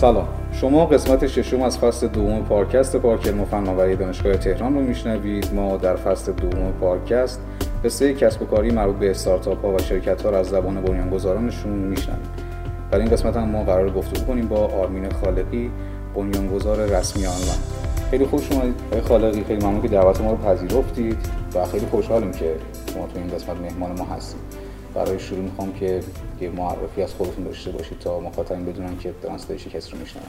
سلام. شما قسمت ششم از فصل دوم پارکست پارکر فناوری دانشگاه تهران رو میشنوید. ما در فصل دوم پارکست قصه کسب و کاری مربوط به استارتاپ ها و شرکت ها را از زبان بنیانگذارانشون میشنویم. در این قسمت هم ما قرار گفتگو کنیم با آرمین خالقی بنیانگذار رسمی آنلاین خیلی خوش اومدید. آقای خالقی خیلی ممنون که دعوت ما رو پذیرفتید و خیلی خوشحالیم که شما تو این قسمت مهمان ما هستید. برای شروع می‌خوام که یه معرفی از خودتون داشته باشید تا مخاطبین بدونن که دارن صدای کسی رو میشنون.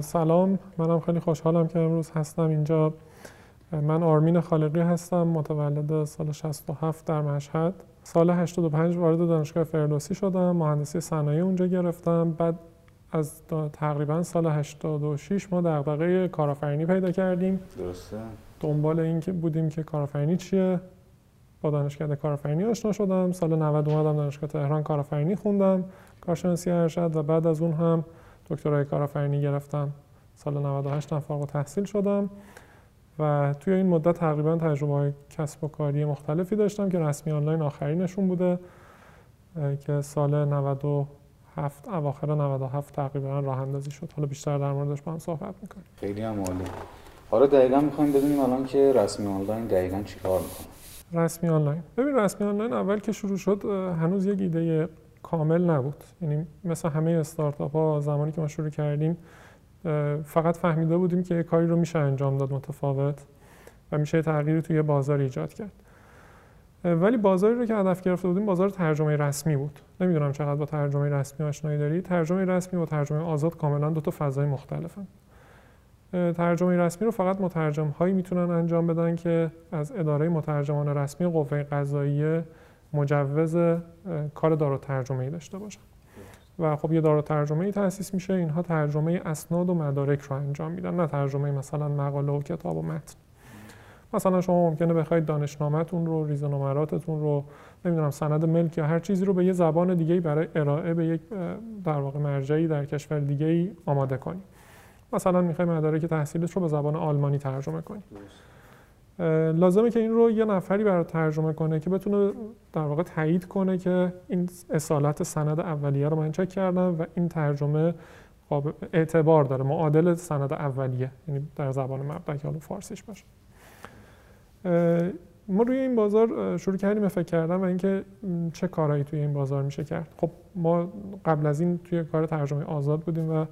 سلام. منم خیلی خوشحالم که امروز هستم اینجا. من آرمین خالقی هستم متولد سال 67 در مشهد. سال 85 وارد دانشگاه فردوسی شدم مهندسی صنایع اونجا گرفتم. بعد از تقریبا سال 86 ما دغدغه کارآفرینی پیدا کردیم. درسته. دنبال این که بودیم که کارآفرینی چیه. با دانشکده کارآفرینی آشنا شدم. سال 90 اومدم دانشگاه تهران کارآفرینی خوندم. کارشناسی ارشد و بعد از اون هم دکترای کارآفرینی گرفتم. سال 98 هم فارغ تحصیل شدم و توی این مدت تقریبا تجربه های کسب و کاری مختلفی داشتم که رسمی آنلاین آخرینشون بوده که سال 97 اواخر 97 تقریبا راه اندازی شد. حالا بیشتر در موردش با هم صحبت می‌کنیم. خیلی هم عالی. حالا دقیقا می‌خوایم بدونیم الان که رسمی آنلاین دقیقا چیکار می‌کنه. رسمی آنلاین. ببین رسمی آنلاین اول که شروع شد هنوز یک ایده کامل نبود. یعنی مثل همه استارتاپ ها زمانی که ما شروع کردیم فقط فهمیده بودیم که یک کاری رو میشه انجام داد متفاوت و میشه تغییری توی بازار ایجاد کرد. ولی بازاری رو که هدف گرفته بودیم بازار ترجمه رسمی بود. نمی‌دونم چقدر با ترجمه رسمی آشنایی داری. ترجمه رسمی و ترجمه آزاد کاملا دو تا فضای مختلفن. ترجمه رسمی رو فقط مترجم هایی می‌تونن انجام بدن که از اداره مترجمان رسمی قوه قضاییه مجوز کار دارو ترجمه ای داشته باشن. و خب یه دارو ترجمه ای تأسیس میشه اینها ترجمه اسناد و مدارک رو انجام میدن نه ترجمه مثلا مقاله و کتاب و متن. مثلا شما ممکنه بخواید دانشنامهتون رو ریز نمراتتون رو نمی‌دونم سند ملک یا هر چیزی رو به یه زبان دیگه برای ارائه به یک در واقع مرجعی در کشور دیگه آماده کنید. مثلا می‌خوای مدارک تحصیلش رو به زبان آلمانی ترجمه کنی. لازمه که این رو یه نفری برای ترجمه کنه که بتونه در واقع تایید کنه که این اصالت سند اولیه رو من چک کردم و این ترجمه اعتبار داره معادل سند اولیه یعنی در زبان مبدع که حالا فارسیش باشه. ما روی این بازار شروع کردیم فکر کردن و اینکه چه کارهایی توی این بازار میشه کرد. خب ما قبل از این توی کار ترجمه آزاد بودیم و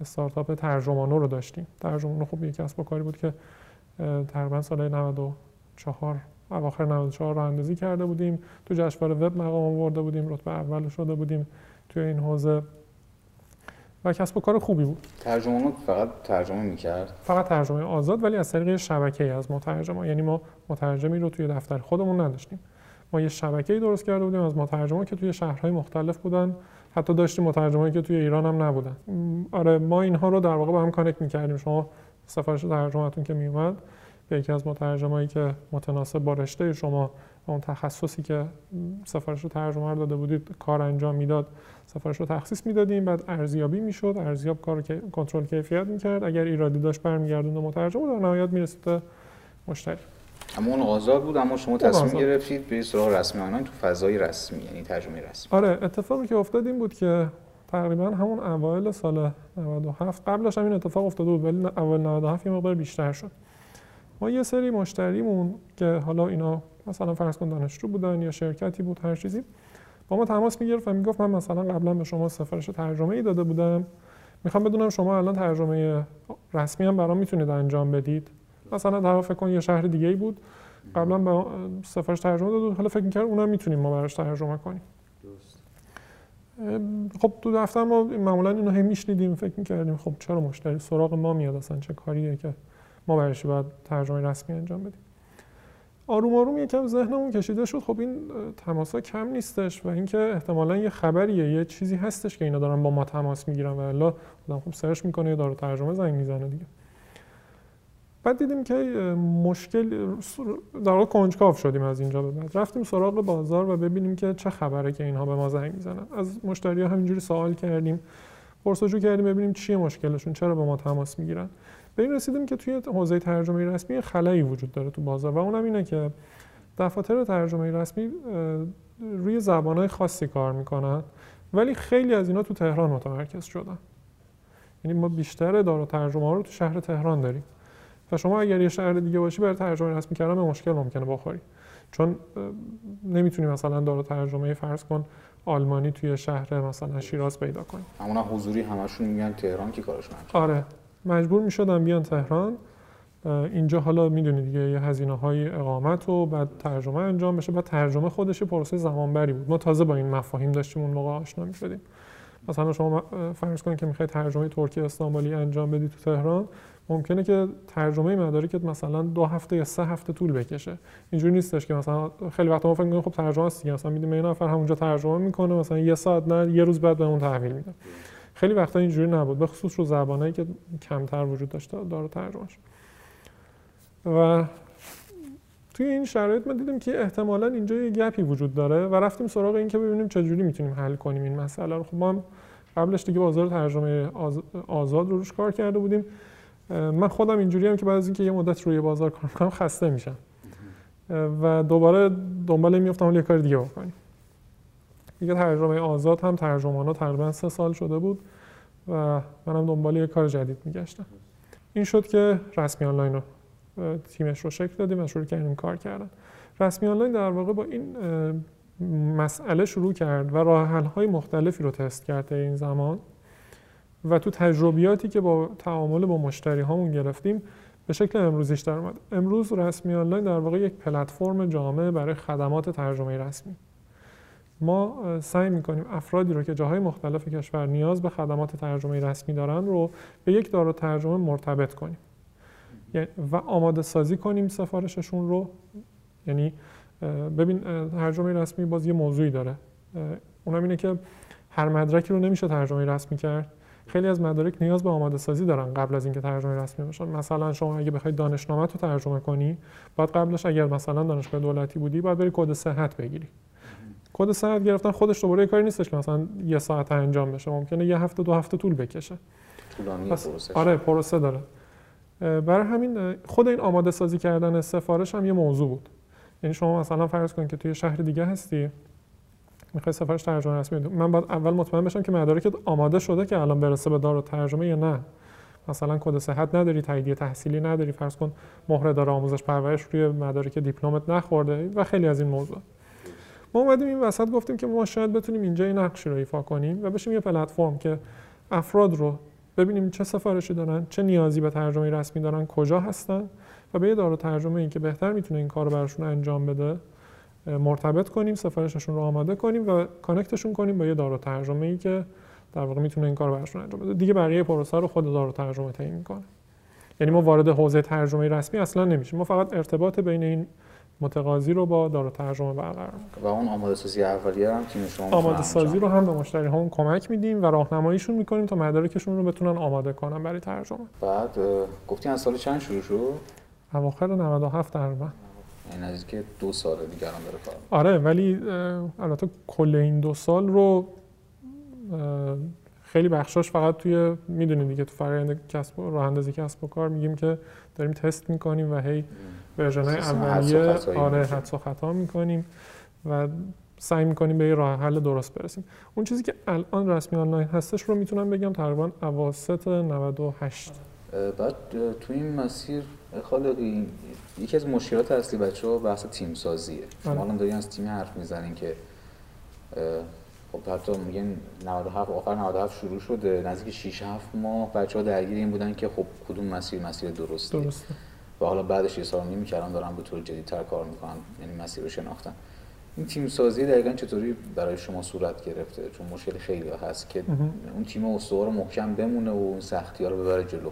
استارتاپ ترجمانو رو داشتیم. ترجمانو خب یک کسب و کاری بود که تقریبا سال 94 اواخر 94 رو اندازی کرده بودیم. تو جشنواره وب مقام آورده بودیم رتبه اول شده بودیم توی این حوزه. و کسب و کار خوبی بود. ترجمانو فقط ترجمه می‌کرد؟ فقط ترجمه آزاد ولی از طریق شبکه از مترجمان یعنی ما مترجمی رو توی دفتر خودمون نداشتیم. ما یه شبکه درست کرده بودیم از مترجمان که توی شهرهای مختلف بودن. حتی داشتیم مترجمانی که توی ایران هم نبودن. آره ما اینها رو در واقع با هم کانکت می‌کردیم. شما سفارش ترجمهتون که میومد به یکی از مترجمایی که متناسب با رشته شما اون تخصصی که سفارش رو ترجمه رو داده بودید کار انجام می‌داد سفارش رو تخصیص می‌دادیم. بعد ارزیابی می‌شد. ارزیاب کار کنترل کیفیت می‌کرد. اگر ایرادی داشت برمیگردوند مترجم و در نهایت می‌رسید مشتری. اما اون آزاد بود اما شما تصمیم گرفتید به سراغ رسمی. آنلاین تو فضای رسمی یعنی ترجمه رسمی. آره اتفاقی که افتاد این بود که تقریبا همون اوایل سال 97 قبلش هم این اتفاق افتاده بود ولی اول 97 یه مقدار بیشتر شد. ما یه سری مشتریمون که حالا اینا مثلا فرض کن دانشجو بودن یا شرکتی بود هر چیزی با ما تماس می‌گرفت و می‌گفت من مثلا قبلا به شما سفارش ترجمه ای داده بودم می‌خوام بدونم شما الان ترجمه رسمی هم برام می‌تونید انجام بدید. مثلا در فکر کن یه شهر دیگه ای بود. قبلا به سفارش ترجمه داده حالا فکر می‌کردم اونم می‌تونیم ما براش ترجمه کنیم. خب تو دفتر ما معمولا اینو هی میشنیدیم فکر می‌کردیم خب چرا مشتری؟ سراغ ما میاد اصلا چه کاریه که ما برش باید ترجمه رسمی انجام بدیم. آروم آروم یکم ذهنمون کشیده شد. خب این تماسا کم نیستش و اینکه احتمالا یه خبریه یه چیزی هستش که اینا دارن با ما تماس می‌گیرن و الا آدم خوب سرچ می‌کنه یا داره ترجمه زنگ می‌زنه دیگه. بعد دیدیم که مشکل در واقع کنجکاو شدیم از اینجا به بعد. رفتیم سراغ بازار و ببینیم که چه خبره که اینها به ما زنگ می‌زنن. از مشتری ها همینجوری سوال کردیم پرسجو کردیم ببینیم چیه مشکلشون چرا به ما تماس می‌گیرن. به این رسیدیم که توی حوزه ترجمه رسمی خلایی وجود داره تو بازار و اونم اینه که دفاتر ترجمه رسمی روی زبانهای خاصی کار می‌کنن ولی خیلی از اینا تو تهران متمرکز شدن. یعنی ما بیشتر دارو ترجمه ها رو تو شهر تهران داریم. و شما اگر یه شهر دیگه باشی برای ترجمه رسمی کردن به مشکل ممکنه بخوری. چون نمی‌تونی مثلا دارو ترجمه فرض کن آلمانی توی شهر مثلا شیراز پیدا کنی. همونا حضوری همشون میگن تهران کی کارشون آره. مجبور می‌شدن بیان تهران. اینجا حالا می‌دونی دیگه یه هزینه های اقامت و بعد ترجمه انجام بشه. بعد ترجمه خودش پروسه زمانبری بود. ما تازه با این مفاهیم داشتیم اون موقع آشنا می‌شدیم. مثلا شما فرض کنید که می‌خواید ترجمه ترکی استانبولی انجام بدی تو تهران ممکنه که ترجمه مدارکت مثلا دو هفته یا سه هفته طول بکشه. اینجوری نیستش که مثلا خیلی وقت ما فکر می‌کنیم خب ترجمه است دیگه. مثلا میدیم این نفر همونجا ترجمه می‌کنه مثلا یه ساعت نه یه روز بعد بهمون تحویل میده. خیلی وقتا اینجوری نبود به خصوص رو زبانایی که کمتر وجود داشته داره ترجمهش. و توی این شرایط ما دیدیم که احتمالا اینجا یه گپی وجود داره و رفتیم سراغ این که ببینیم چجوری می‌تونیم حل کنیم این مسئله رو. خب ما قبلش دیگه بازار ترجمه آزاد رو روش کار کرده بودیم. من خودم اینجوری هم که بعد از اینکه یه مدت روی بازار کار می‌کنم خسته میشم. و دوباره دنبال میفتم یه کار دیگه بکنیم. دیگه ترجمه آزاد هم ترجمان ها تقریبا سه سال شده بود و منم دنبال یه کار جدید میگشتم. این شد که رسمی آنلاین رو تیمش رو شکل دادیم و شروع کردیم کار کردن. رسمی آنلاین در واقع با این مسئله شروع کرد و راه های مختلفی رو تست کرد این زمان. و تو تجربیاتی که با تعامل با مشتری هامون گرفتیم به شکل امروزیش در اومد. امروز رسمی آنلاین در واقع یک پلتفرم جامع برای خدمات ترجمه رسمی. ما سعی می‌کنیم افرادی رو که جاهای مختلف کشور نیاز به خدمات ترجمه رسمی دارن رو به یک دارو ترجمه مرتبط کنیم. یعنی و آماده سازی کنیم سفارششون رو. یعنی ببین ترجمه رسمی باز یه موضوعی داره. اونم اینه که هر مدرکی رو نمیشه ترجمه رسمی کرد. خیلی از مدارک نیاز به آماده سازی دارن قبل از اینکه ترجمه رسمی بشن مثلا شما اگه بخواید دانشنامه رو ترجمه کنی بعد قبلش اگر مثلا دانشگاه دولتی بودی باید بری کد صحت بگیری. کد صحت گرفتن خودش دوباره کاری نیستش که مثلا یه ساعت انجام بشه. ممکنه یه هفته دو هفته طول بکشه. طولانی پروسه آره پروسه داره. برای همین خود این آماده سازی کردن سفارش هم یه موضوع بود. یعنی شما مثلا فرض کن که توی شهر دیگه هستی می‌خوای سفارش ترجمه رسمی من باید اول مطمئن بشم که مدارکت آماده شده که الان برسه به دار ترجمه یا نه. مثلا کد صحت نداری تاییدیه تحصیلی نداری. فرض کن مهره داره آموزش پرورش روی مدارک دیپلمت نخورده و خیلی از این موضوع. ما اومدیم این وسط گفتیم که ما شاید بتونیم اینجا این نقش رو ایفا کنیم و بشیم یه پلتفرم که افراد رو ببینیم چه سفارشی دارن چه نیازی به ترجمه رسمی دارن کجا هستن و به یه دارو ترجمه این که بهتر می‌تونه این کار رو براشون انجام بده مرتبط کنیم سفارششون رو آماده کنیم و کانکتشون کنیم با یه دارو ترجمه ای که در واقع می‌تونه این کار براشون انجام بده. دیگه بقیه پروسه رو خود دارو ترجمه تعیین می‌کنه. یعنی ما وارد حوزه ترجمه رسمی اصلا نمیشیم. ما فقط ارتباط بین این متقاضی رو با دارو ترجمه برقرار و اون آماده سازی اولیه هم تیم شما آماده سازی رو هم به مشتری همون کمک میدیم و راهنماییشون می‌کنیم تا مدارکشون رو بتونن آماده کنن برای ترجمه. بعد گفتین از سال چند شروع شد؟ اواخر 97 تقریبا. این نزدیک دو سال دیگه الان داره کار آره ولی البته کل این دو سال رو خیلی بخشاش فقط توی می‌دونید دیگه تو فرآیند کسب و راه اندازی کسب و کار میگیم که داریم تست می‌کنیم و هی ورژن های اولیه آره حدس و خطا می‌کنیم و سعی می‌کنیم به یه راه حل درست برسیم. اون چیزی که الان رسمی آنلاین هستش رو می‌تونم بگم تقریبا اواسط 98 بعد تو این مسیر خالقی یکی از مشکلات اصلی بچه ها بحث تیم سازیه شما آره. الان دارین از تیم حرف می‌زنین که خب حتی میگن 97 آخر 97 شروع شده نزدیک 6 7 ماه بچه ها درگیر این بودن که خب کدوم مسیر مسیر درسته. درسته. و حالا بعدش یه سال نیم کردن دارن به طور جدیدتر کار می‌کنن یعنی مسیر رو شناختن. این تیم سازی دقیقا چطوری برای شما صورت گرفته؟ چون مشکل خیلی هست که اون تیم استوار محکم بمونه و اون سختی ها رو ببره جلو.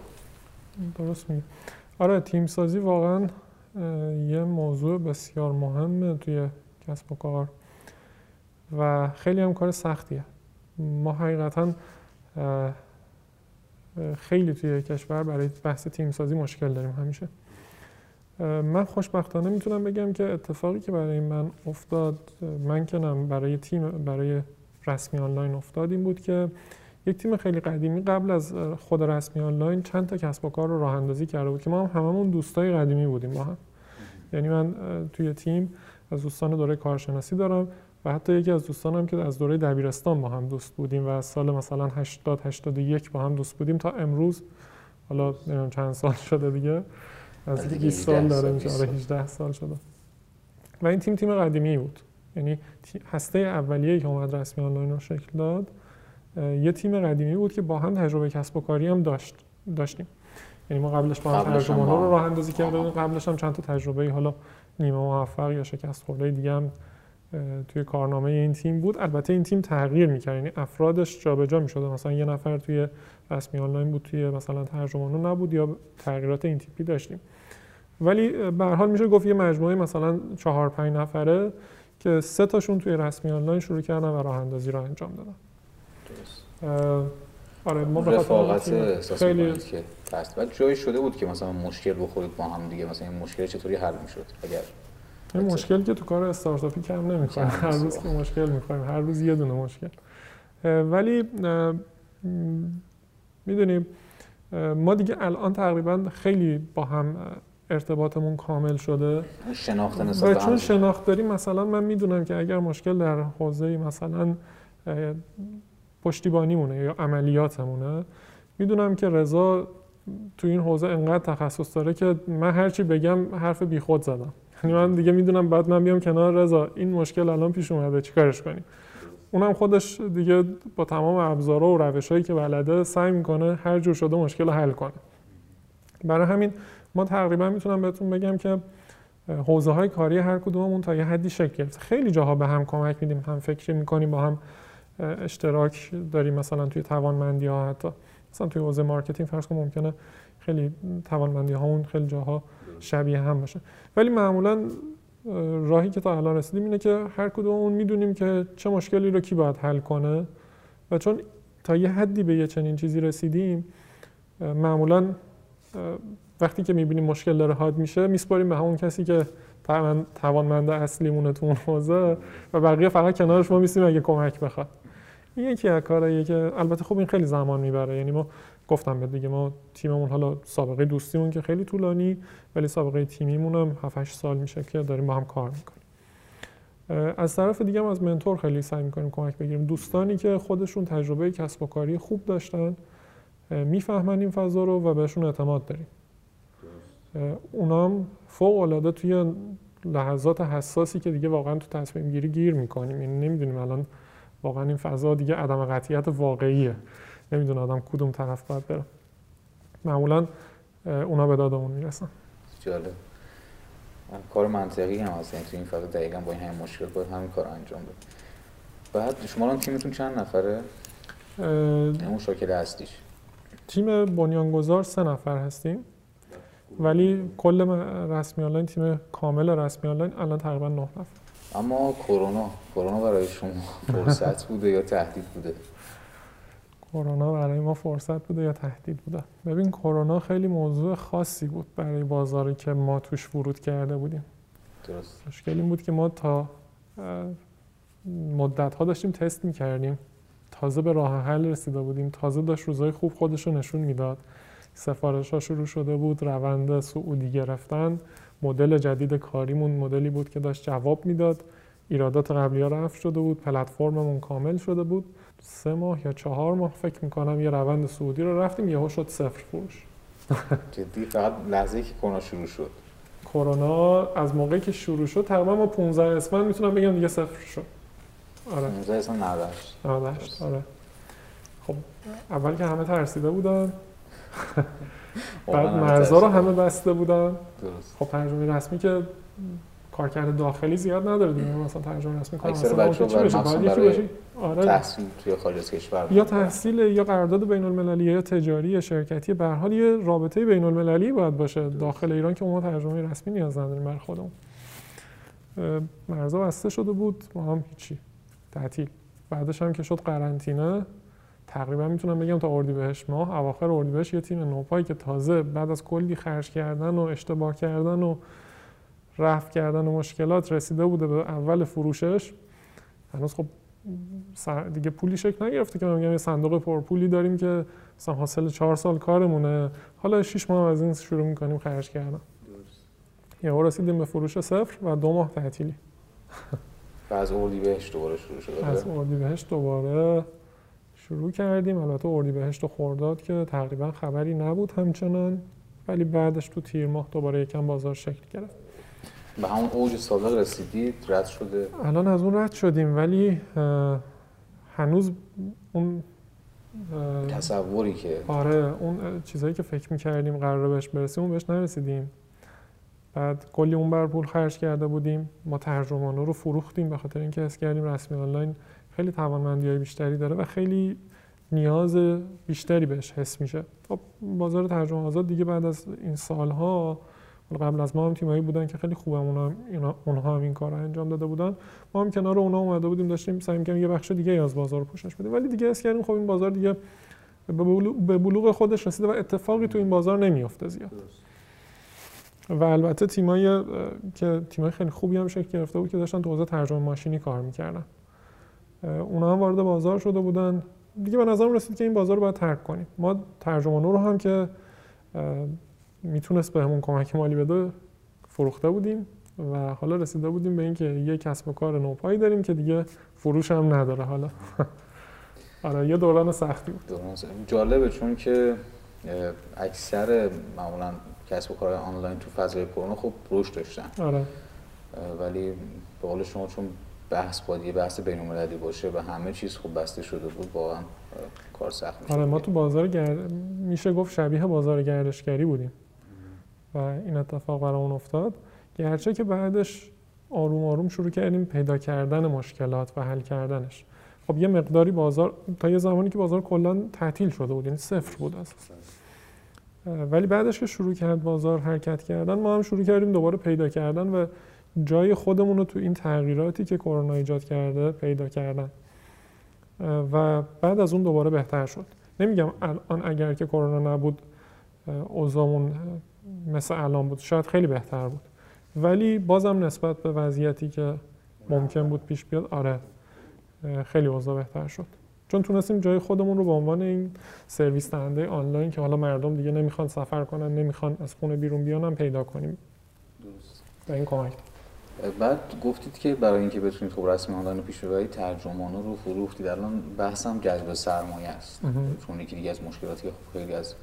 درست میگه آره تیم سازی واقعا یه موضوع بسیار مهمه توی کسب و کار و خیلی هم کار سختیه. ما حقیقتا خیلی توی کشور برای بحث تیم سازی مشکل داریم همیشه. من خوشبختانه می‌تونم بگم که اتفاقی که برای من افتاد من کنم برای تیم برای رسمی آنلاین افتاد این بود که یک تیم خیلی قدیمی قبل از خود رسمی آنلاین چند تا کسب و کار رو راه اندازی کرده بود که ما هم هممون دوستای قدیمی بودیم با هم. یعنی من توی تیم از دوستان دوره کارشناسی دارم و حتی یکی از دوستانم که از دوره دبیرستان با هم دوست بودیم و از سال مثلا 80 81 با هم دوست بودیم تا امروز. حالا نمی‌دونم چند سال شده دیگه. از 20 سال داره میشه. آره 18 سال شده. و این تیم تیم قدیمی بود. یعنی هسته اولیه که اومد رسمی آنلاین رو شکل داد یه تیم قدیمی بود که با هم تجربه کسب و کاری هم داشت داشتیم. یعنی ما قبلش با هم ترجمه رو راه اندازی کردیم قبلش هم چند تا تجربه حالا نیمه موفق یا شکست خورده دیگه هم توی کارنامه این تیم بود. البته این تیم تغییر می‌کرد. یعنی افرادش جابجا می‌شده مثلا یه نفر توی رسمی آنلاین بود توی مثلا ترجمان نبود یا تغییرات این تیپی داشتیم. ولی به حال میشه گفت یه مجموعه مثلا چهار پنج نفره که سه تاشون توی رسمی آنلاین شروع کردن و راه اندازی رو انجام دادن. آره ما رفاقت احساس خیلی که هست بعد جایی شده بود که مثلا مشکل بخورید با هم دیگه مثلا این مشکل چطوری حل می‌شد؟ اگر این مشکل که تو کار استارتاپی کم نمی‌کنه. هر روز که مشکل می‌خوایم هر روز یه دونه مشکل. ولی می‌دونیم ما دیگه الان تقریبا خیلی با هم ارتباطمون کامل شده. شناخت و چون شناخت داریم مثلا من می‌دونم که اگر مشکل در حوزه مثلا پشتیبانیمونه یا عملیاتمونه. می‌دونم که رضا تو این حوزه انقدر تخصص داره که من هرچی بگم حرف بیخود زدم. یعنی من دیگه می‌دونم بعد من بیام کنار رضا. این مشکل الان پیش اومده چیکارش کنیم؟ اونم خودش دیگه با تمام ابزارها و روشهایی که بلده سعی می‌کنه هر جور شده مشکل رو حل کنه. برای همین ما تقریبا می‌تونم بهتون بگم که حوزه های کاری هر کدوممون تا یه حدی شکل گرفته. خیلی جاها به هم کمک میدیم هم فکری می‌کنیم با هم اشتراک داریم مثلا توی توانمندی ها حتی. مثلا توی حوزه marketing فرض کن ممکنه خیلی توانمندی هامون خیلی جاها شبیه هم باشه. ولی معمولا راهی که تا الان رسیدیم اینه که هر کدوممون می‌دونیم که چه مشکلی رو کی باید حل کنه و چون تا یه حدی به یه چنین چیزی رسیدیم معمولا وقتی که می‌بینیم مشکل داره حاد میشه میسپاریم به همون کسی که توانمنده اصلیمونه تو اون حوزه و بقیه فقط کنارش ما میسیم اگه کمک بخواد. یکی از کارهاییه که البته خب این خیلی زمان می‌بره. یعنی ما گفتم به دیگه ما تیممون حالا سابقه دوستیمون که خیلی طولانی ولی سابقه تیمیمون هم 7 سال میشه که داریم با هم کار می‌کنیم. از طرف دیگه هم از منتور خیلی سعی می‌کنیم کمک بگیریم. دوستانی که خودشون تجربه کسب و کاری خوب داشتن می‌فهمن این فضا رو و بهشون اعتماد داریم. اونام فوق العاده توی لحظات حساسی که دیگه واقعا تو تصمیم گیری گیر می‌کنیم. یعنی نمی‌دونیم الان واقعا این فضا دیگه عدم قطعیت واقعیه. نمی‌دونه آدم کدوم طرف باید بره. معمولا اونا به دادمون می‌رسن. جالب. کار منطقی هم هست یعنی تو این فضا دقیقا با این همین مشکل باید همین کار انجام بده بعد شما الان تیمتون چند نفره؟ اون شاکل هستیش تیم بنیانگذار سه نفر هستیم. ولی کل رسمی آنلاین تیم کامل رسمی آنلاین الان تقریبا نه نفر. اما کرونا کرونا برای شما فرصت بوده یا تهدید بوده؟ کرونا برای ما فرصت بوده یا تهدید بوده؟ ببین کرونا خیلی موضوع خاصی بود برای بازاری که ما توش ورود کرده بودیم. درست. مشکل این بود که ما تا مدت ها داشتیم تست می‌کردیم. تازه به راه حل رسیده بودیم. تازه داشت روزای خوب خودش رو نشون می‌داد. سفارش ها شروع شده بود روند سعودی گرفتن. مدل جدید کاریمون مدلی بود که داشت جواب می‌داد. ایرادات قبلی ها رفت شده بود پلتفرممون کامل شده بود. سه ماه یا چهار ماه فکر می‌کنم یه روند سعودی رو رفتیم یهو شد صفر فروش. جدی فقط لحظه که کرونا شروع شد. کرونا از موقعی که شروع شد تقریبا ما 15 اسفند می‌تونم بگم دیگه صفر شد. آره. 15 اسفند 98 98 آره. خب اول که همه ترسیده بودن. بعد مرزا رو همه بسته بودن. درست. خب ترجمه رسمی که کارکرد داخلی زیاد نداره دیگه. مثلا ترجمه رسمی کنم اکثر بچه‌ها برای آره. تحصیل توی خارج از کشور یا تحصیل یا قرارداد بین المللی یا تجاری یا شرکتی. به هر حال یه رابطه بین المللی باید باشه داخل ایران که ما ترجمه رسمی نیاز نداریم برای خودمون. مرزا بسته شده بود. ما هم هیچی. تعطیل. بعدش هم که شد قرنطینه. تقریبا می‌تونم بگم تا اردیبهشت ماه اواخر اردیبهشت یه تیم نوپایی که تازه بعد از کلی خرج کردن و اشتباه کردن و رفت کردن و مشکلات رسیده بوده به اول فروشش. هنوز خب دیگه پولی شکل نگرفته که میگم یه صندوق پرپولی داریم که مثلا حاصل چهار سال کارمونه. حالا شش ماه از این شروع می‌کنیم خرج کردن. یه رسیدیم به فروش صفر و دو ماه تعطیلی. و از بهشت دوباره شروع شد از بهشت دوباره شروع کردیم. البته بهشت و خورداد که تقریبا خبری نبود همچنان ولی بعدش تو تیر ماه دوباره یکم بازار شکل گرفت. به همون اوج سابق رسیدید رد شده؟ الان از اون رد شدیم ولی هنوز اون تصوری که آره اون چیزایی که فکر می‌کردیم قرار بهش برسیم اون بهش نرسیدیم. بعد کلی اون بر پول خرج کرده بودیم. ما ترجمانه رو فروختیم به خاطر اینکه حس کردیم رسمی آنلاین خیلی توانمندی های بیشتری داره و خیلی نیاز بیشتری بهش حس میشه. خب بازار ترجمه آزاد دیگه بعد از این سالها قبل از ما هم تیمایی بودن که خیلی خوبه اونها هم, اونها هم این کار رو انجام داده بودن. ما هم کنار اونها اومده بودیم داشتیم سعی می‌کردیم یه بخش دیگه از بازار رو پوشش بدیم. ولی دیگه اس کردیم خب این بازار دیگه به بلوغ خودش رسیده و اتفاقی تو این بازار نمیافته زیاد. و البته تیمایی که تیمای خیلی خوبی هم شکل گرفته بود که داشتن تو حوزه ترجمه ماشینی کار می‌کردن. اونا هم وارد بازار شده بودن. دیگه به نظرم رسید که این بازار رو باید ترک کنیم. ما ترجمه رو هم که می‌تونست بهمون کمک مالی بده فروخته بودیم و حالا رسیده بودیم به اینکه یه کسب و کار نوپایی داریم که دیگه فروش هم نداره حالا. آره یه دوران سختی بود. دوران جالبه چون که اکثر معمولا کسب و کار آنلاین تو فضای کرونا خب رشد داشتن. آره. ولی به قول شما چون بحث باید یه بحث بین باشه و همه چیز خوب بسته شده بود واقعا کار سخت میشه آره ما تو بازار گرد... میشه گفت شبیه بازار گردشگری بودیم. و این اتفاق برای اون افتاد. گرچه که بعدش آروم آروم شروع کردیم پیدا کردن مشکلات و حل کردنش. خب یه مقداری بازار تا یه زمانی که بازار کلا تعطیل شده بود یعنی صفر بود اساسا ولی بعدش که شروع کرد بازار حرکت کردن ما هم شروع کردیم دوباره پیدا کردن و جای خودمون رو تو این تغییراتی که کرونا ایجاد کرده پیدا کردن. و بعد از اون دوباره بهتر شد. نمیگم الان اگر که کرونا نبود اوضاعمون مثل الان بود شاید خیلی بهتر بود. ولی بازم نسبت به وضعیتی که ممکن بود پیش بیاد آره خیلی اوضاع بهتر شد. چون تونستیم جای خودمون رو به عنوان این سرویس دهنده آنلاین که حالا مردم دیگه نمی‌خوان سفر کنن نمی‌خوان از خونه بیرون بیان هم پیدا کنیم. درست. به این کمک. بعد گفتید که برای اینکه بتونید خب رسمی آنلاین رو پیش ببرید ترجمانه رو فروختید الان بحثم جذب سرمایه است. چون یکی دیگه از مشکلاتی که خب خیلی از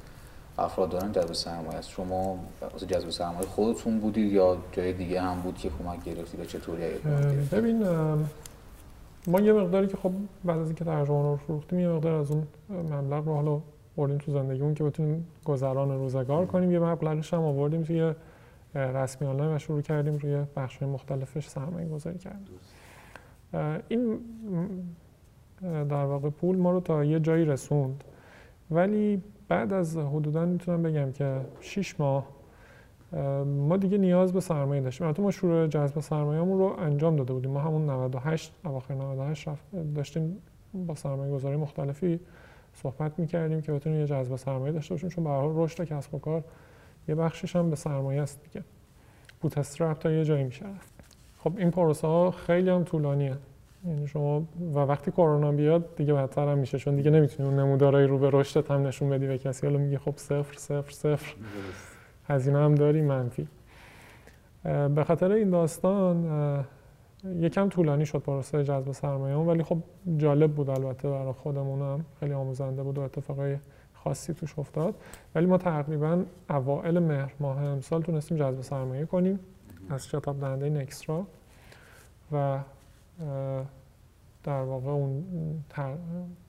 افراد دارن جذب سرمایه است. شما واسه جذب سرمایه خودتون بودید یا جای دیگه هم بود که کمک گرفتید و چطوری ببین ما یه مقداری که خب بعد از اینکه ترجمه رو فروختیم یه مقدار از اون مبلغ رو حالا بردیم تو زندگیمون که بتونیم گذران روزگار کنیم. یه مبلغش هم آوردیم توی رسمی آنلاین و شروع کردیم روی بخش مختلفش سرمایه گذاری کردیم این در واقع پول ما رو تا یه جایی رسوند. ولی بعد از حدودا می‌تونم بگم که 6 ماه ما دیگه نیاز به سرمایه داشتیم. البته ما شروع جذب سرمایه‌مون رو انجام داده بودیم. ما همون 98 اواخر 98 داشتیم با سرمایه گذاری مختلفی صحبت می‌کردیم که بتونیم یه جذب سرمایه داشته باشیم. چون به هر حال رشد کسب و کار یه بخشش هم به سرمایه است دیگه. بوت تا یه جایی میشه خب این پروسه ها خیلی هم طولانیه یعنی شما و وقتی کرونا بیاد دیگه بدتر هم میشه چون دیگه نمی‌تونی اون نمودارهای رو به رشدت هم نشون بدی و کسی حالا میگه خب صفر صفر صفر. هزینه هم داری منفی. به خاطر این داستان یکم طولانی شد پروسه جذب سرمایه ولی خب جالب بود البته برای خودمون هم. خیلی آموزنده بود و اتفاقای خاصی توش افتاد. ولی ما تقریبا اوائل مهر ماه امسال تونستیم جذب سرمایه کنیم از شتاب دهنده نکسترا و در واقع اون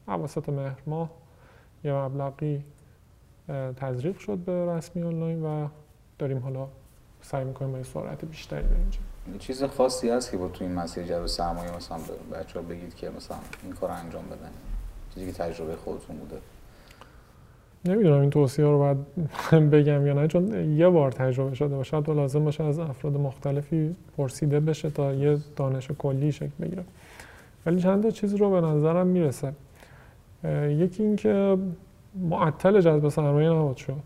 عواسط مهر ماه یه مبلغی تزریق شد به رسمی آنلاین و داریم حالا سعی می‌کنیم با سرعت بیشتری بریم چیز خاصی هست که با تو این مسیر جذب سرمایه مثلا بچه ها بگید که مثلا این کار انجام بدن. چیزی که تجربه خودتون بوده. نمی‌دونم این توصیه رو باید بگم یا نه چون یه بار تجربه شده باشه تو لازم باشه از افراد مختلفی پرسیده بشه تا یه دانش کلی شکل بگیره. ولی چند تا چیز رو به نظرم می‌رسه. یکی اینکه معطل جذب سرمایه نباید شد.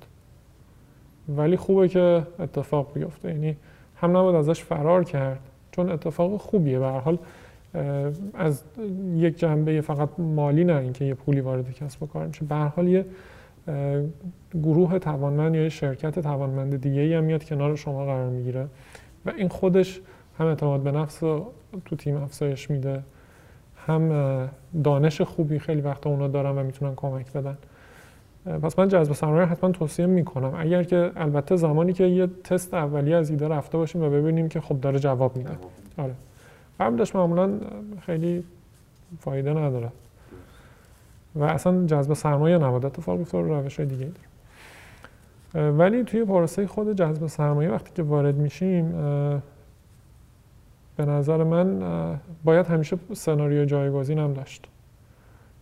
ولی خوبه که اتفاق بیفته. یعنی هم نباید ازش فرار کرد چون اتفاق خوبیه. به حال از یک جنبه فقط مالی نه اینکه یه پولی وارد کسب و کار میشه. به حال یه گروه توانمند یا شرکت توانمند دیگه ای هم میاد کنار شما قرار می‌گیره. و این خودش هم اعتماد به نفس رو تو تیم افزایش میده هم دانش خوبی خیلی وقتا اونا دارن و می‌تونن کمک بدن. پس من جذب سرمایه حتما توصیه می‌کنم. اگر که البته زمانی که یه تست اولیه از ایده رفته باشیم و ببینیم که خب داره جواب میده. آره. قبلش معمولا خیلی فایده نداره. و اصلا جذب سرمایه نباید اتفاق بیفته روش های دیگه داره ولی توی پروسه خود جذب سرمایه وقتی که وارد میشیم به نظر من باید همیشه سناریو جایگزین هم داشت.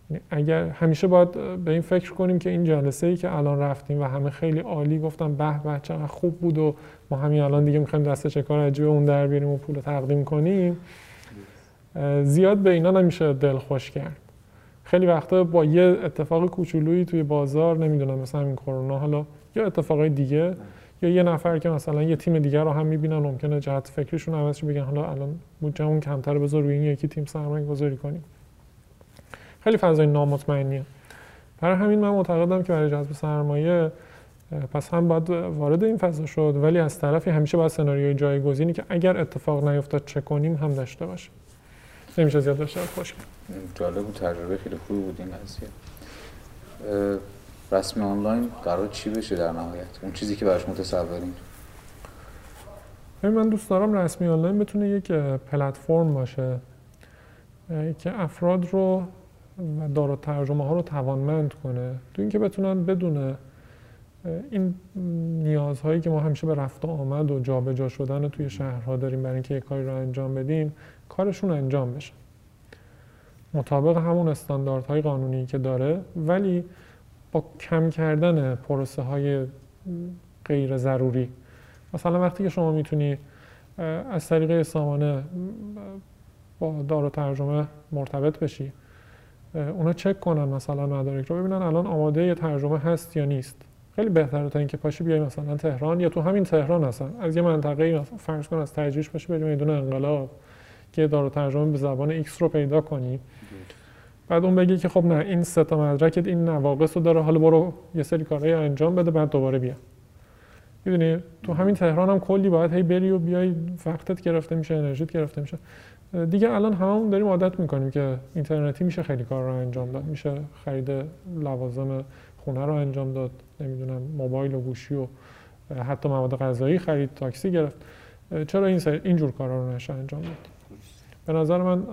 یعنی اگر همیشه باید به این فکر کنیم که این جلسه ای که الان رفتیم و همه خیلی عالی گفتم به به چقدر خوب بود و ما همین الان دیگه می‌خوایم دست چکار عجیب اون در بیاریم و پول تقدیم کنیم زیاد به اینا نمیشه دل خوش کرد. خیلی وقتا با یه اتفاق کوچولویی توی بازار نمی‌دونم مثلا همین کرونا حالا یا اتفاقای دیگه یا یه نفر که مثلا یه تیم دیگر رو هم می‌بینن ممکنه جهت فکریشون عوض بگن حالا الان بودجهمون کمتر بذار روی این یکی تیم سرمایه گذاری کنیم. خیلی فضای نامطمئنیه. برای همین من معتقدم که برای جذب سرمایه پس هم باید وارد این فضا شد ولی از طرفی همیشه باید سناریوی جایگزینی که اگر اتفاق نیفتاد چه کنیم هم داشته باشه نمیشه زیاد داشته خوش جالب بود تجربه خیلی خوبی بود این قضیه. رسمی آنلاین قرار چی بشه در نهایت؟ اون چیزی که براش متصورین من دوست دارم رسمی آنلاین بتونه یک پلتفرم باشه که افراد رو و دارو ترجمه ها رو توانمند کنه. تو اینکه بتونن بدون این نیازهایی که ما همیشه به رفت و آمد و جابجا شدن توی شهرها داریم برای اینکه یک کاری رو انجام بدیم کارشون انجام بشه. مطابق همون استانداردهای قانونی که داره ولی با کم کردن پروسه های غیر ضروری. مثلا وقتی که شما می‌تونی از طریق سامانه با دارالترجمه مرتبط بشی اونا چک کنن مثلا مدارک رو ببینن الان آماده یه ترجمه هست یا نیست. خیلی بهتره تا اینکه پاشی بیای مثلا تهران یا تو همین تهران هستن. از یه منطقه فرض کن از تجریش باشی بریم میدون انقلاب. که دارالترجمه به زبان ایکس رو پیدا کنی. بعد اون بگی که خب نه این سه تا مدرکت این نواقص رو داره حالا برو یه سری کارهای انجام بده بعد دوباره بیا. می‌دونی؟ تو همین تهران هم کلی باید هی بری و بیای وقتت گرفته میشه انرژیت گرفته میشه. دیگه الان هممون داریم عادت می‌کنیم که اینترنتی میشه خیلی کار رو انجام داد. میشه خرید لوازم خونه رو انجام داد نمی‌دونم موبایل و گوشی و حتی مواد غذایی خرید تاکسی گرفت. چرا این اینجور کارا رو نشه انجام داد؟ به نظر من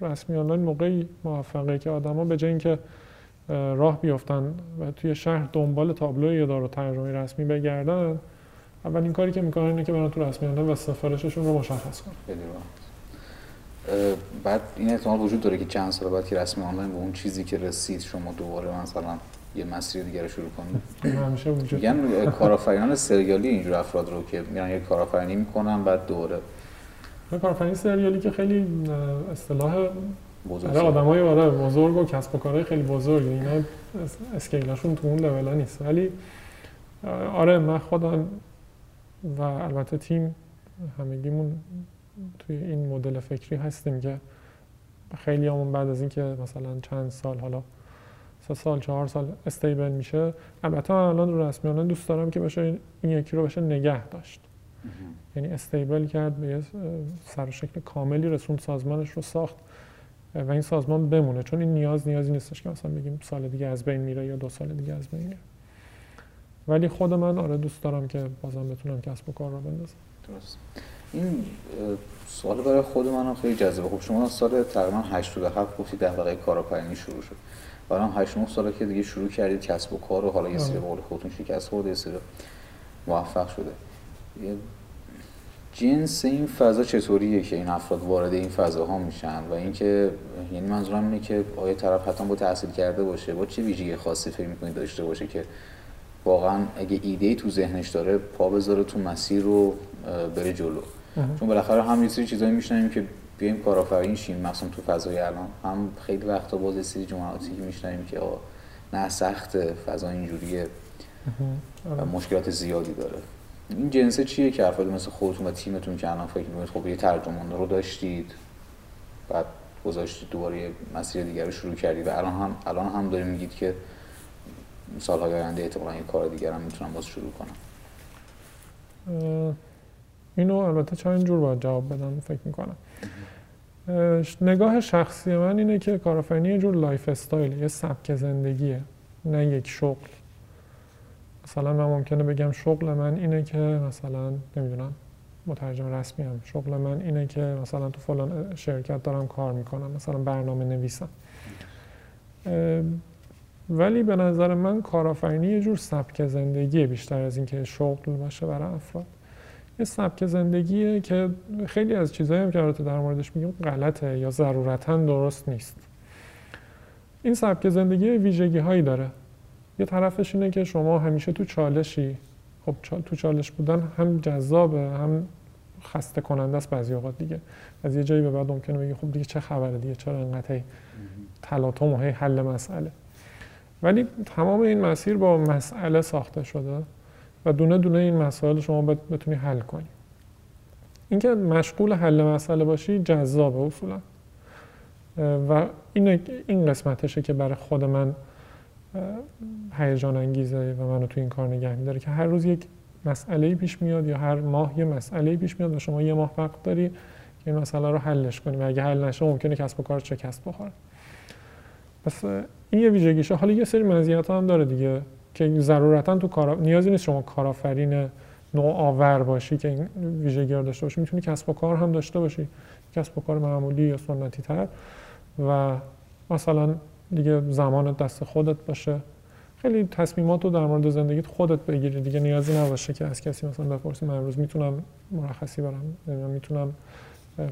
رسمی آنلاین موقعی موفقه که آدما به جای اینکه راه بیفتن و توی شهر دنبال تابلو یا دارو ترجمه رسمی بگردن اولین کاری که می‌کنن اینه که برن تو رسمی آنلاین و سفارششون رو مشخص کنن. بعد این احتمال وجود داره که چند سال بعد که رسمی آنلاین به اون چیزی که رسید شما دوباره مثلا یه مسیر دیگه رو شروع کنید. همیشه وجود میگن کارآفرینان سریالی اینجور افراد رو که میرن یه کارآفرینی می‌کنن بعد دوباره کارآفرینی سریالی که خیلی اصطلاح بزرگ. آدمای آره بزرگ و کسب و کارهای خیلی بزرگ. اینا اسکیلاشون تو اون لول نیست. ولی آره من خودم و البته تیم همگیمون توی این مدل فکری هستیم که خیلی همون بعد از اینکه مثلا چند سال حالا سه سال چهار سال استیبل میشه. البته الان رو رسمی دوست دارم که بشه این یکی رو بشه نگه داشت. یعنی استیبل کرد به یه سر شکل کاملی رسوند سازمانش رو ساخت و این سازمان بمونه. چون این نیاز نیازی نیستش که مثلا بگیم سال دیگه از بین میره یا دو سال دیگه از بین میره. ولی خود من آره دوست دارم که بازم بتونم کسب و کار رو بندازم. درست. این سوال برای خود من خیلی جذابه. خب شما سال تقریبا 87 گفتید دغدغه کارآفرینی شروع شد. حالا 8 9 ساله که دیگه شروع کردید کسب و کار و حالا یه سری قول خودتون شکست خورده یه سری موفق شده. جنس این فضا چطوریه که این افراد وارد این فضاها میشن؟ و اینکه یعنی منظورم اینه که آیا طرف حتما با تحصیل کرده باشه با چه ویژگی خاصی فکر می‌کنید داشته باشه که واقعا اگه ایده تو ذهنش داره پا بذاره تو مسیر رو بره جلو. چون بالاخره هم یه سری چیزایی میشنیم که بیایم کارآفرین شیم مثلا تو فضای الان. هم خیلی وقتا باز سری جملاتی که میشنیم که نه سخت فضا اینجوریه و مشکلات زیادی داره. این جنسه چیه که افراد مثل خودتون و تیمتون که الان فکر می‌کنید؟ خب یه ترجمان رو داشتید بعد گذاشتید دوباره یه مسیر دیگر رو شروع کردید و الان هم الان هم داریم میگید که سالهای آینده احتمالاً یه کار دیگر هم می‌تونم باز شروع کنم. اینو البته چند جور باید جواب بدم فکر می‌کنم. نگاه شخصی من اینه که کارآفرینی یه جور lifestyle یه سبک زندگیه نه یک شغل. مثلا من ممکنه بگم شغل من اینه که مثلا نمی‌دونم مترجم رسمی هم. شغل من اینه که مثلا تو فلان شرکت دارم کار می‌کنم مثلا برنامه نویسم. ولی به نظر من کارآفرینی یه جور سبک زندگی بیشتر از اینکه شغل باشه برای افراد. یه سبک زندگیه که خیلی از چیزهایی هم که در موردش میگم غلطه یا ضرورتا درست نیست. این سبک زندگی ویژگی هایی داره. یه طرفش اینه که شما همیشه تو چالشی. خب تو چالش بودن هم جذابه هم خسته کننده است بعضی اوقات دیگه. از یه جایی به بعد ممکنه بگی خب دیگه چه خبره دیگه چرا انقدر تلاطم و حل مسئله. ولی تمام این مسیر با مسئله ساخته شده و دونه دونه این مسائل شما بتونی حل کنی. اینکه مشغول حل مسئله باشی جذابه اصولا. و این این قسمتشه که برای خود من هیجان انگیزه و منو تو این کار نگه میداره که هر روز یک مسئله پیش میاد یا هر ماه یه مسئله پیش میاد و شما یه ماه وقت داری که این مسئله رو حلش کنی و اگه حل نشه ممکنه کسب و کار کسب بخوره پس این یه ویژگیشه. حالا یه سری مزیت هم داره دیگه که ضرورتا تو کار نیازی نیست شما کارآفرین نوآور باشی که این ویژگی رو داشته باشی. می‌تونی کسب و کار هم داشته باشی. کسب و کار معمولی یا سنتی تر و مثلا دیگه زمان دست خودت باشه. خیلی تصمیمات رو در مورد زندگیت خودت بگیری. دیگه نیازی نباشه که از کسی مثلا بپرسی من امروز می‌تونم مرخصی برم می‌تونم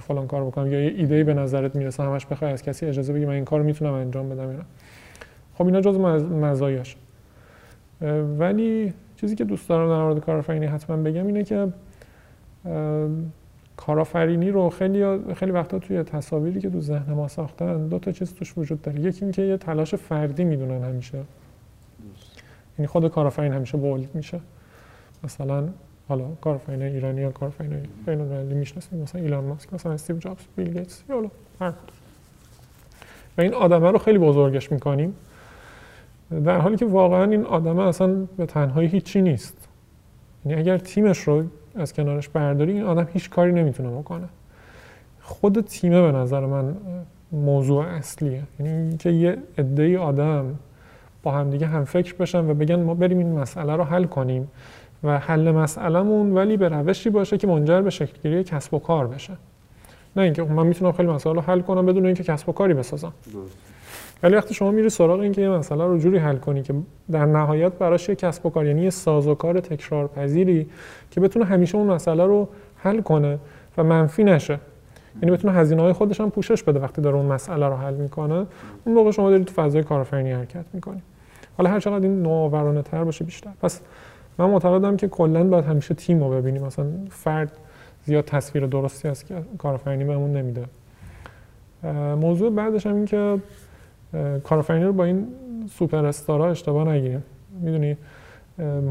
فلان کار بکنم. یا یه ایده به نظرت می‌رسه همش بخوای از کسی اجازه بگی من این کار می‌تونم انجام بدم اینا خب اینا جز مزایاش. ولی چیزی که دوست دارم در مورد کارآفرینی حتما بگم اینه که کارآفرینی رو خیلی خیلی وقتا توی تصاویری که تو ذهن ما ساختن دو تا چیز توش وجود داره. یکی اینکه یه تلاش فردی می‌دونن همیشه. یعنی خود کارآفرین همیشه بولد میشه. مثلا حالا کارآفرین ایرانی یا کارآفرین بین المللی می‌شناسیم. مثلا ایلان ماسک مثلا استیو جابز بیل گیتس یا هر و این آدمه رو خیلی بزرگش می‌کنیم. در حالی که واقعا این آدم اصلا به تنهایی هیچی نیست. یعنی اگر تیمش رو از کنارش برداری این آدم هیچ کاری نمی‌تونه بکنه. خود تیمه به نظر من موضوع اصلیه. یعنی که یه عده آدم با همدیگه هم فکر بشن و بگن ما بریم این مسئله رو حل کنیم و حل مسئلهمون ولی به روشی باشه که منجر به شکلگیری کسب و کار بشه. نه اینکه من می‌تونم خیلی مسائل رو حل کنم بدون اینکه کسب و کاری بسازم. ولی وقتی شما میری سراغ اینکه یه مسئله رو جوری حل کنی که در نهایت براش یه کسب و کار یعنی یه سازوکار تکرارپذیری که بتونه همیشه اون مسئله رو حل کنه و منفی نشه. یعنی بتونه هزینه های خودش هم پوشش بده وقتی داره اون مسئله رو حل می‌کنه. اون موقع شما دارید تو فضای کارآفرینی حرکت می‌کنی حالا هر چقدر این نوآورانه تر باشه بیشتر. پس من معتقدم که کلا باید همیشه تیم رو ببینیم. مثلا فرد زیاد تصویر درستی از کارآفرینی بهمون نمیده. موضوع بعدش هم این که کارآفرینی رو با این سوپر استارا اشتباه نگیریم. می‌دونی؟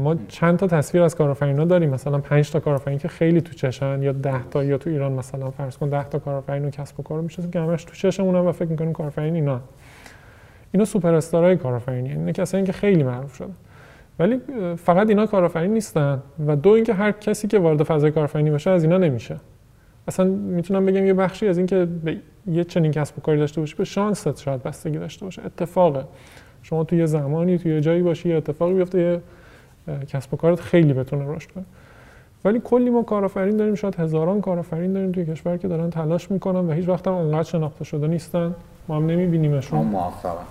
ما چند تا تصویر از کارآفرینا داریم. مثلا 5 تا کارآفرین که خیلی تو چشن یا 10 تا یا تو ایران مثلا فرض کن 10 تا کارآفرین و کسب و کار میشه که همش تو چشمون و فکر می‌کنیم کارآفرین اینا. اینا سوپر استارای کارآفرینی اینا کسایی که خیلی معروف شدن. ولی فقط اینا کارآفرین نیستن و دو اینکه هر کسی که وارد فضای کارآفرینی بشه از اینا نمیشه. اصلا می‌تونم بگم یه بخشی از اینکه یه چنین کسب و کاری داشته باشی به شانست شاید بستگی داشته باشه. اتفاقه. شما توی یه زمانی توی یه جایی باشی یه اتفاقی بیفته یه کسب و کارت خیلی بتونه رشد کنه. ولی کلی ما کارآفرین داریم شاید هزاران کارآفرین داریم توی کشور که دارن تلاش می‌کنن و هیچ وقت هم اونقدر شناخته شده نیستن. ما هم نمیبینیمشون. موفقن.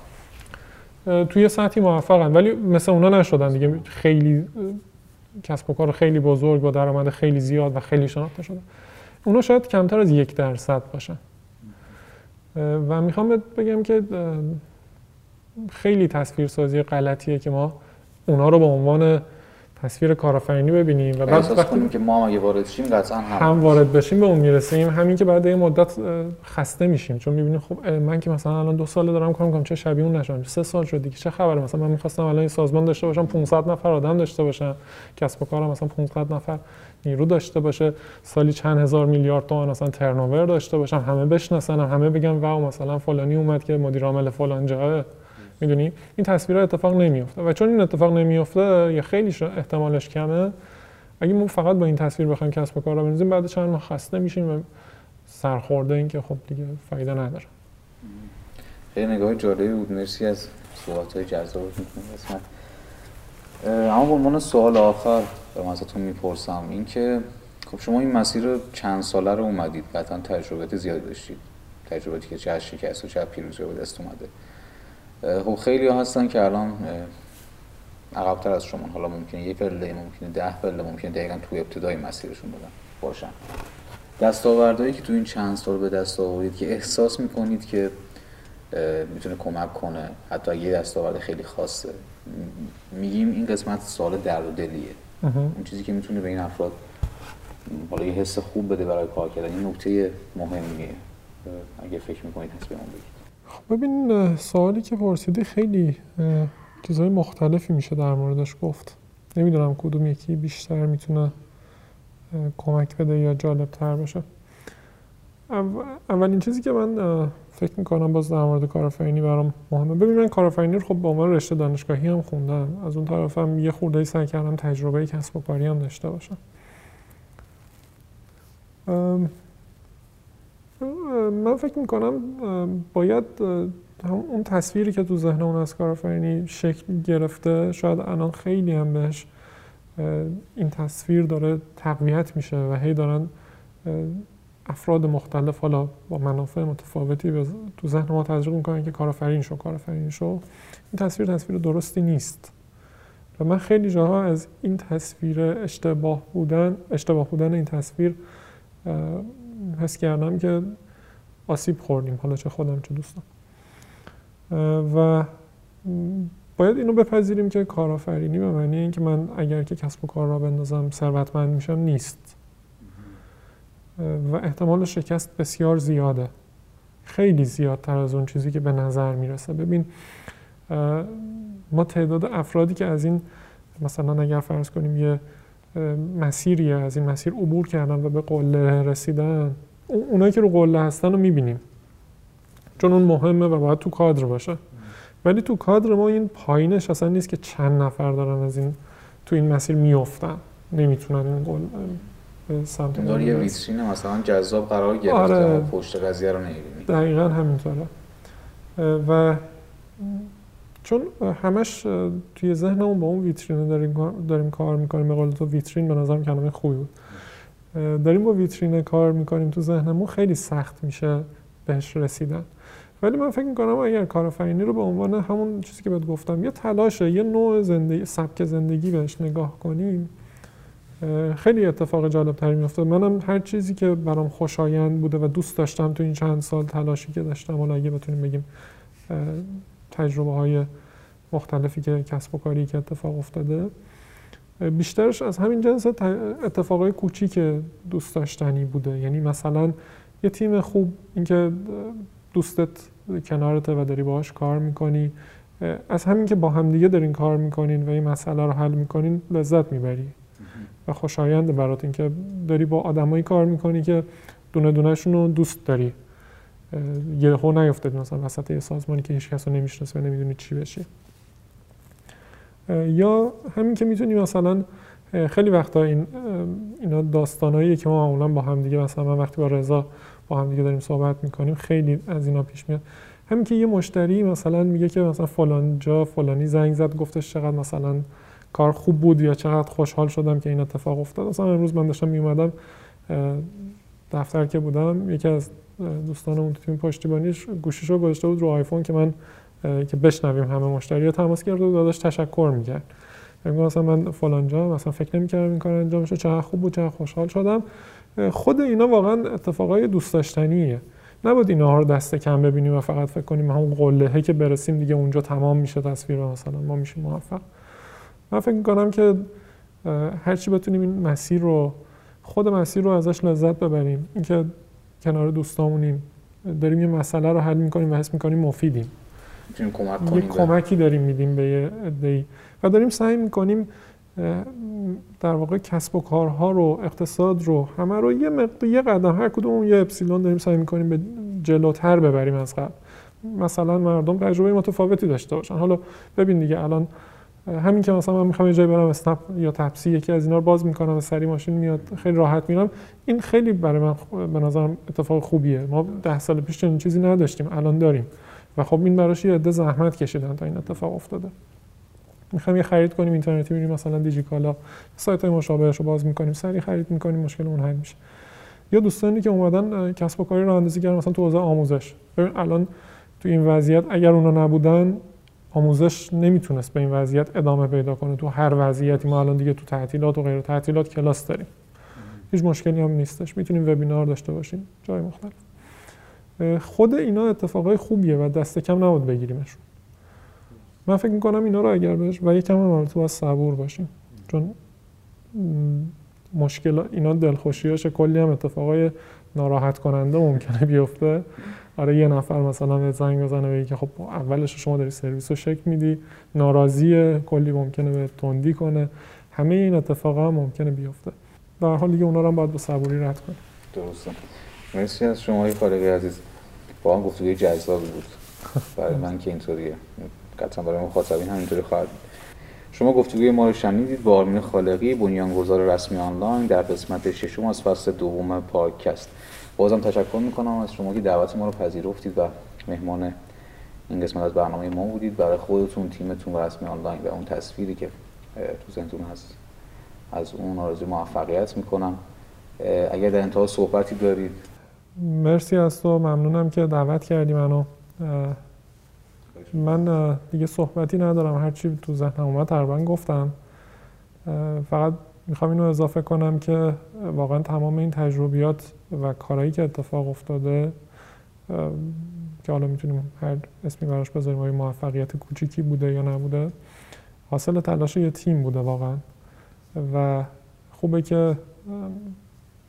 توی سطحی موفقن. ولی مثل اونا نشدن دیگه. خیلی کسب و کار خیلی بزرگ با درآمد خیلی زیاد و خیلی شناخته شده اونا شاید کمتر از یک درصد باشن. و می‌خوام بگم که خیلی تصویرسازی غلطیه که ما اونا رو به عنوان تصویر کارآفرینی ببینیم و بعد وقتی که ما هم اگه وارد شیم قطعا هم, هم وارد بشیم به اون می‌رسیم. همین که بعد یه مدت خسته میشیم. چون می‌بینیم خب من که مثلا الان دو سال دارم کار می‌کنم چه شبیه اون نشم سه سال شد دیگه چه خبره؟ مثلا من می‌خواستم الان سازمان داشته باشم 500 نفر آدم داشته باشم کسب و کارم مثلا 500 نفر. نیرو داشته باشه سالی چند هزار میلیارد تومان مثلا ترنوور داشته باشم همه بشناسنم همه بگم واو مثلا فلانی اومد که مدیر عامل فلان جاه می‌دونی؟ این تصویر اتفاق نمیفته و چون این اتفاق نمیفته یا خیلی احتمالش کمه. اگه ما فقط با این تصویر بخوایم کسب و کار رو بنویسیم بعد چند ماه خسته میشیم و سرخورده این که خب دیگه فایده نداره. خیلی نگاه جالبی بود. مرسی از صحبت های جذاب. قسمت اما به عنوان سوال آخر به ازتون می‌پرسم. این که خب شما این مسیر چند ساله رو اومدید. قطعا تجربه زیادی داشتید. تجرباتی که چه شکست و چه پیروزی به دست اومده. خب خیلی ها هستن که الان عقبتر از شما. حالا ممکنه یه پله ممکنه ده پله ممکنه دقیقا توی ابتدای مسیرشون بودن. باشن. دستاوردهایی که تو این چند سال به دست آورید که احساس می‌کنید که می‌تونه کمک کنه. حتی یه دستاورد خیلی خاصه. میگیم این قسمت سال درد و دلیه. اون چیزی که می‌تونه به این افراد حالا یه حس خوب بده برای کار کردن این نکته مهمیه. اگه فکر می‌کنید هست به بگید. خب ببین سوالی که پرسیدی خیلی چیزهای مختلفی میشه در موردش گفت. نمی‌دونم کدوم یکی بیشتر می‌تونه کمک بده یا جالب تر باشه اولین چیزی که من فکر می‌کنم باز در مورد کارآفرینی برام مهمه. ببین من کارآفرینی رو خب به عنوان رشته دانشگاهی هم خوندم. از اون طرفم یه خورده سعی کردم تجربه کسب و کاری هم داشته باشم. من فکر می‌کنم باید اون تصویری که تو ذهن اون از کارآفرینی شکل گرفته شاید الان خیلی هم بهش این تصویر داره تقویت میشه و هی دارن افراد مختلف حالا با منافع متفاوتی تو ذهن ما تزریق می‌کنن که کارآفرین شو کارآفرین شو این تصویر تصویر درستی نیست. و من خیلی جاها از این تصویر اشتباه بودن اشتباه بودن این تصویر حس کردم که آسیب خوردیم حالا چه خودم چه دوستم. و باید اینو بپذیریم که کارآفرینی به معنی اینکه من اگر که کسب و کار را بندازم ثروتمند میشم نیست. و احتمال شکست بسیار زیاده. خیلی زیادتر از اون چیزی که به نظر می‌رسه. ببین ما تعداد افرادی که از این مثلا اگر فرض کنیم یه مسیری از این مسیر عبور کردن و به قله رسیدن اونایی که رو قله هستن رو می‌بینیم. چون اون مهمه و باید تو کادر باشه. ولی تو کادر ما این پایینش اصلا نیست که چند نفر دارن از این تو این مسیر میفتن نمی‌تونن این قول سمت یه ویترین مثلا جذاب قرار گرفته آره. پشت قضیه رو نمی‌بینی دقیقا همینطوره. و چون همش توی ذهنمون با اون ویترین داریم, داریم کار می‌کنیم. به قول تو ویترین به نظرم کلمه خوبی بود. داریم با ویترین کار می‌کنیم تو ذهنمون خیلی سخت میشه بهش رسیدن. ولی من فکر می‌کنم اگر کارآفرینی رو به عنوان همون چیزی که بهت گفتم یه تلاشه یه نوع زندگی سبک زندگی بهش نگاه کنیم خیلی اتفاق جالب تری میفته منم هر چیزی که برام خوشایند بوده و دوست داشتم تو این چند سال تلاشی که داشتم حالا اگه بتونیم بگیم تجربه های مختلفی که کسب و کاری که اتفاق افتاده بیشترش از همین جنس اتفاقای کوچیک دوست داشتنی بوده. یعنی مثلا یه تیم خوب اینکه دوستت کنارته و داری باهاش کار می‌کنی از همین که با همدیگه دارین کار می‌کنین و این مسئله رو حل می‌کنین لذت می‌بری. و خوشایند برات اینکه داری با آدمایی کار می‌کنی که دونه دونهشون رو دوست داری. یه خو نیفتادی مثلا وسط یه سازمانی که هیچ کس رو نمی‌شناسه و نمی‌دونی چی بشی یا همین که می‌تونی مثلا خیلی وقتا این اینا داستانایی که ما معمولا با هم دیگه مثلا من وقتی با رضا با هم دیگه داریم صحبت می‌کنیم خیلی از اینا پیش میاد. همین که یه مشتری مثلا میگه که مثلا فلان جا فلانی زنگ زد گفتش چقدر مثلا کار خوب بود یا چقدر خوشحال شدم که این اتفاق افتاد. مثلا امروز من داشتم میومدم دفتر که بودم یکی از دوستانمون تو تیم پشتیبانیش گوشیشو گذاشته بود رو آیفون که من که بشنویم همه مشتری تماس گرفته و داداش تشکر می‌کرد. میگم مثلا من فلان جا مثلا فکر نمی‌کردم این کار انجام شه چقدر خوب بود چقدر خوشحال شدم. خود اینا واقعا اتفاقای دوست داشتنیه. نبود اینا رو دست کم ببینیم و فقط فکر کنیم همون قلهه که برسیم دیگه اونجا تمام میشه تصویر مثلا. ما میشیم موفق. من فکر می‌کنم که هرچی بتونیم این مسیر رو خود مسیر رو ازش لذت ببریم. اینکه کنار دوستامونیم داریم یه مسئله رو حل می‌کنیم و حس می‌کنیم مفیدیم. کمک یه کمکی داریم میدیم به یه عده‌ای و داریم سعی می‌کنیم در واقع کسب و کارها رو اقتصاد رو همه رو یه مقدار یه قدم هر کدوم یه اپسیلون داریم سعی می‌کنیم به جلوتر ببریم از قبل. مثلا مردم تجربه متفاوتی داشته باشن. حالا ببین دیگه الان همین که مثلا من می‌خوام یه جایی برم اسنپ یا تپسی یکی از اینا رو باز می‌کنم و سری ماشین میاد خیلی راحت میرم. این خیلی برای من به نظرم اتفاق خوبیه. ما ده سال پیش چنین چیزی نداشتیم الان داریم. و خب این براش یه عده زحمت کشیدن تا این اتفاق افتاده. می‌خوایم یه خرید کنیم اینترنتی میریم مثلا دیجیکالا سایت های مشابهش رو باز می‌کنیم سری خرید می‌کنیم مشکل اون حل میشه. یا دوستانی که اومدن کسب و کاری رو اندازی کردن مثلا تو حوزه آموزش. ببین الان تو این وضعیت اگر اونا نبودن آموزش نمی‌تونست به این وضعیت ادامه پیدا کنه. تو هر وضعیتی ما الان دیگه تو تعطیلات و غیر تعطیلات کلاس داریم. هیچ مشکلی هم نیستش. می‌تونیم وبینار داشته باشیم. جای مختلف. خود اینا اتفاقای خوبیه و دست کم نبود بگیریمشون. من فکر می‌کنم اینا رو اگر بهش و یکم هم تو باید صبور باشیم. چون مشکل اینا دلخوشیاش کلی هم اتفاقای ناراحت کننده ممکنه بیفته. آره یه نفر مثلا به زنگ بزنه بگه که خب اولش شما داری سرویس رو شکل میدی ناراضیه کلی ممکنه به تندی کنه. همه این اتفاقا هم ممکنه بیفته. در حال دیگه اونا رو هم باید با صبوری رد کنیم. درسته. مرسی از شما خالقی عزیز. با هم گفتگوی جذابی بود. برای من که اینطوریه. قطعا برای مخاطبین همینطوری خواهد شما گفتگوی ما رو شنیدید با آرمین خالقی بنیانگذار رسمی آنلاین در قسمت ششم از فصل دوم پادکست. بازم تشکر می‌کنم از شما که دعوت ما رو پذیرفتید و مهمان این قسمت از برنامه ما بودید. برای خودتون تیمتون و رسمی آنلاین و اون تصویری که تو ذهنتون هست از اون آرزوی موفقیت می‌کنم. اگر در انتها صحبتی دارید. مرسی از تو ممنونم که دعوت کردی منو. من دیگه صحبتی ندارم. هرچی تو ذهنم اومد تقریبا گفتم. فقط می‌خوام اینو اضافه کنم که واقعا تمام این تجربیات و کارهایی که اتفاق افتاده که حالا می‌تونیم هر اسمی براش بذاریم آیا موفقیت کوچیکی بوده یا نبوده حاصل تلاش یه تیم بوده واقعا. و خوبه که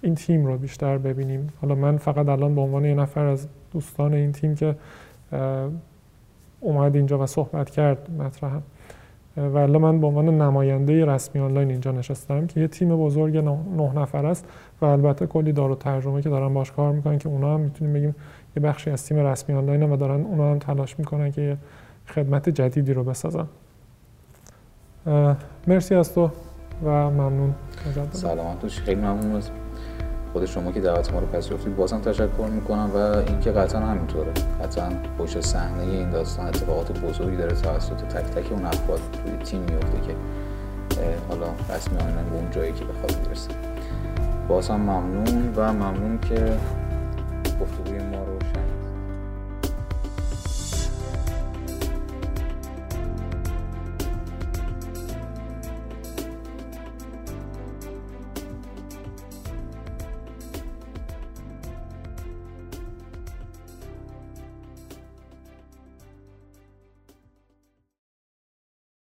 این تیم رو بیشتر ببینیم. حالا من فقط الان به عنوان یه نفر از دوستان این تیم که اومد اینجا و صحبت کرد مطرحم ولی من به عنوان نماینده رسمی آنلاین اینجا نشستم که یه تیم بزرگ نه نفر است و البته کلی دارو ترجمه که دارن باش کار می‌کنن که اونا هم می‌تونیم بگیم یه بخشی از تیم رسمی آنلاین و دارن اونا هم تلاش می‌کنن که یه خدمت جدیدی رو بسازن. مرسی از تو و ممنون. سلامت خیلی ممنون خود شما که دعوت ما رو پذیرفتید بازم تشکر می‌کنم و اینکه قطعا همینطوره. قطعا پشت صحنه این داستان اتفاقات بزرگی داره توسط تک تک اون افراد توی تیم میفته که حالا رسمی به اون جایی که بخواد برسه بازم ممنون و ممنون که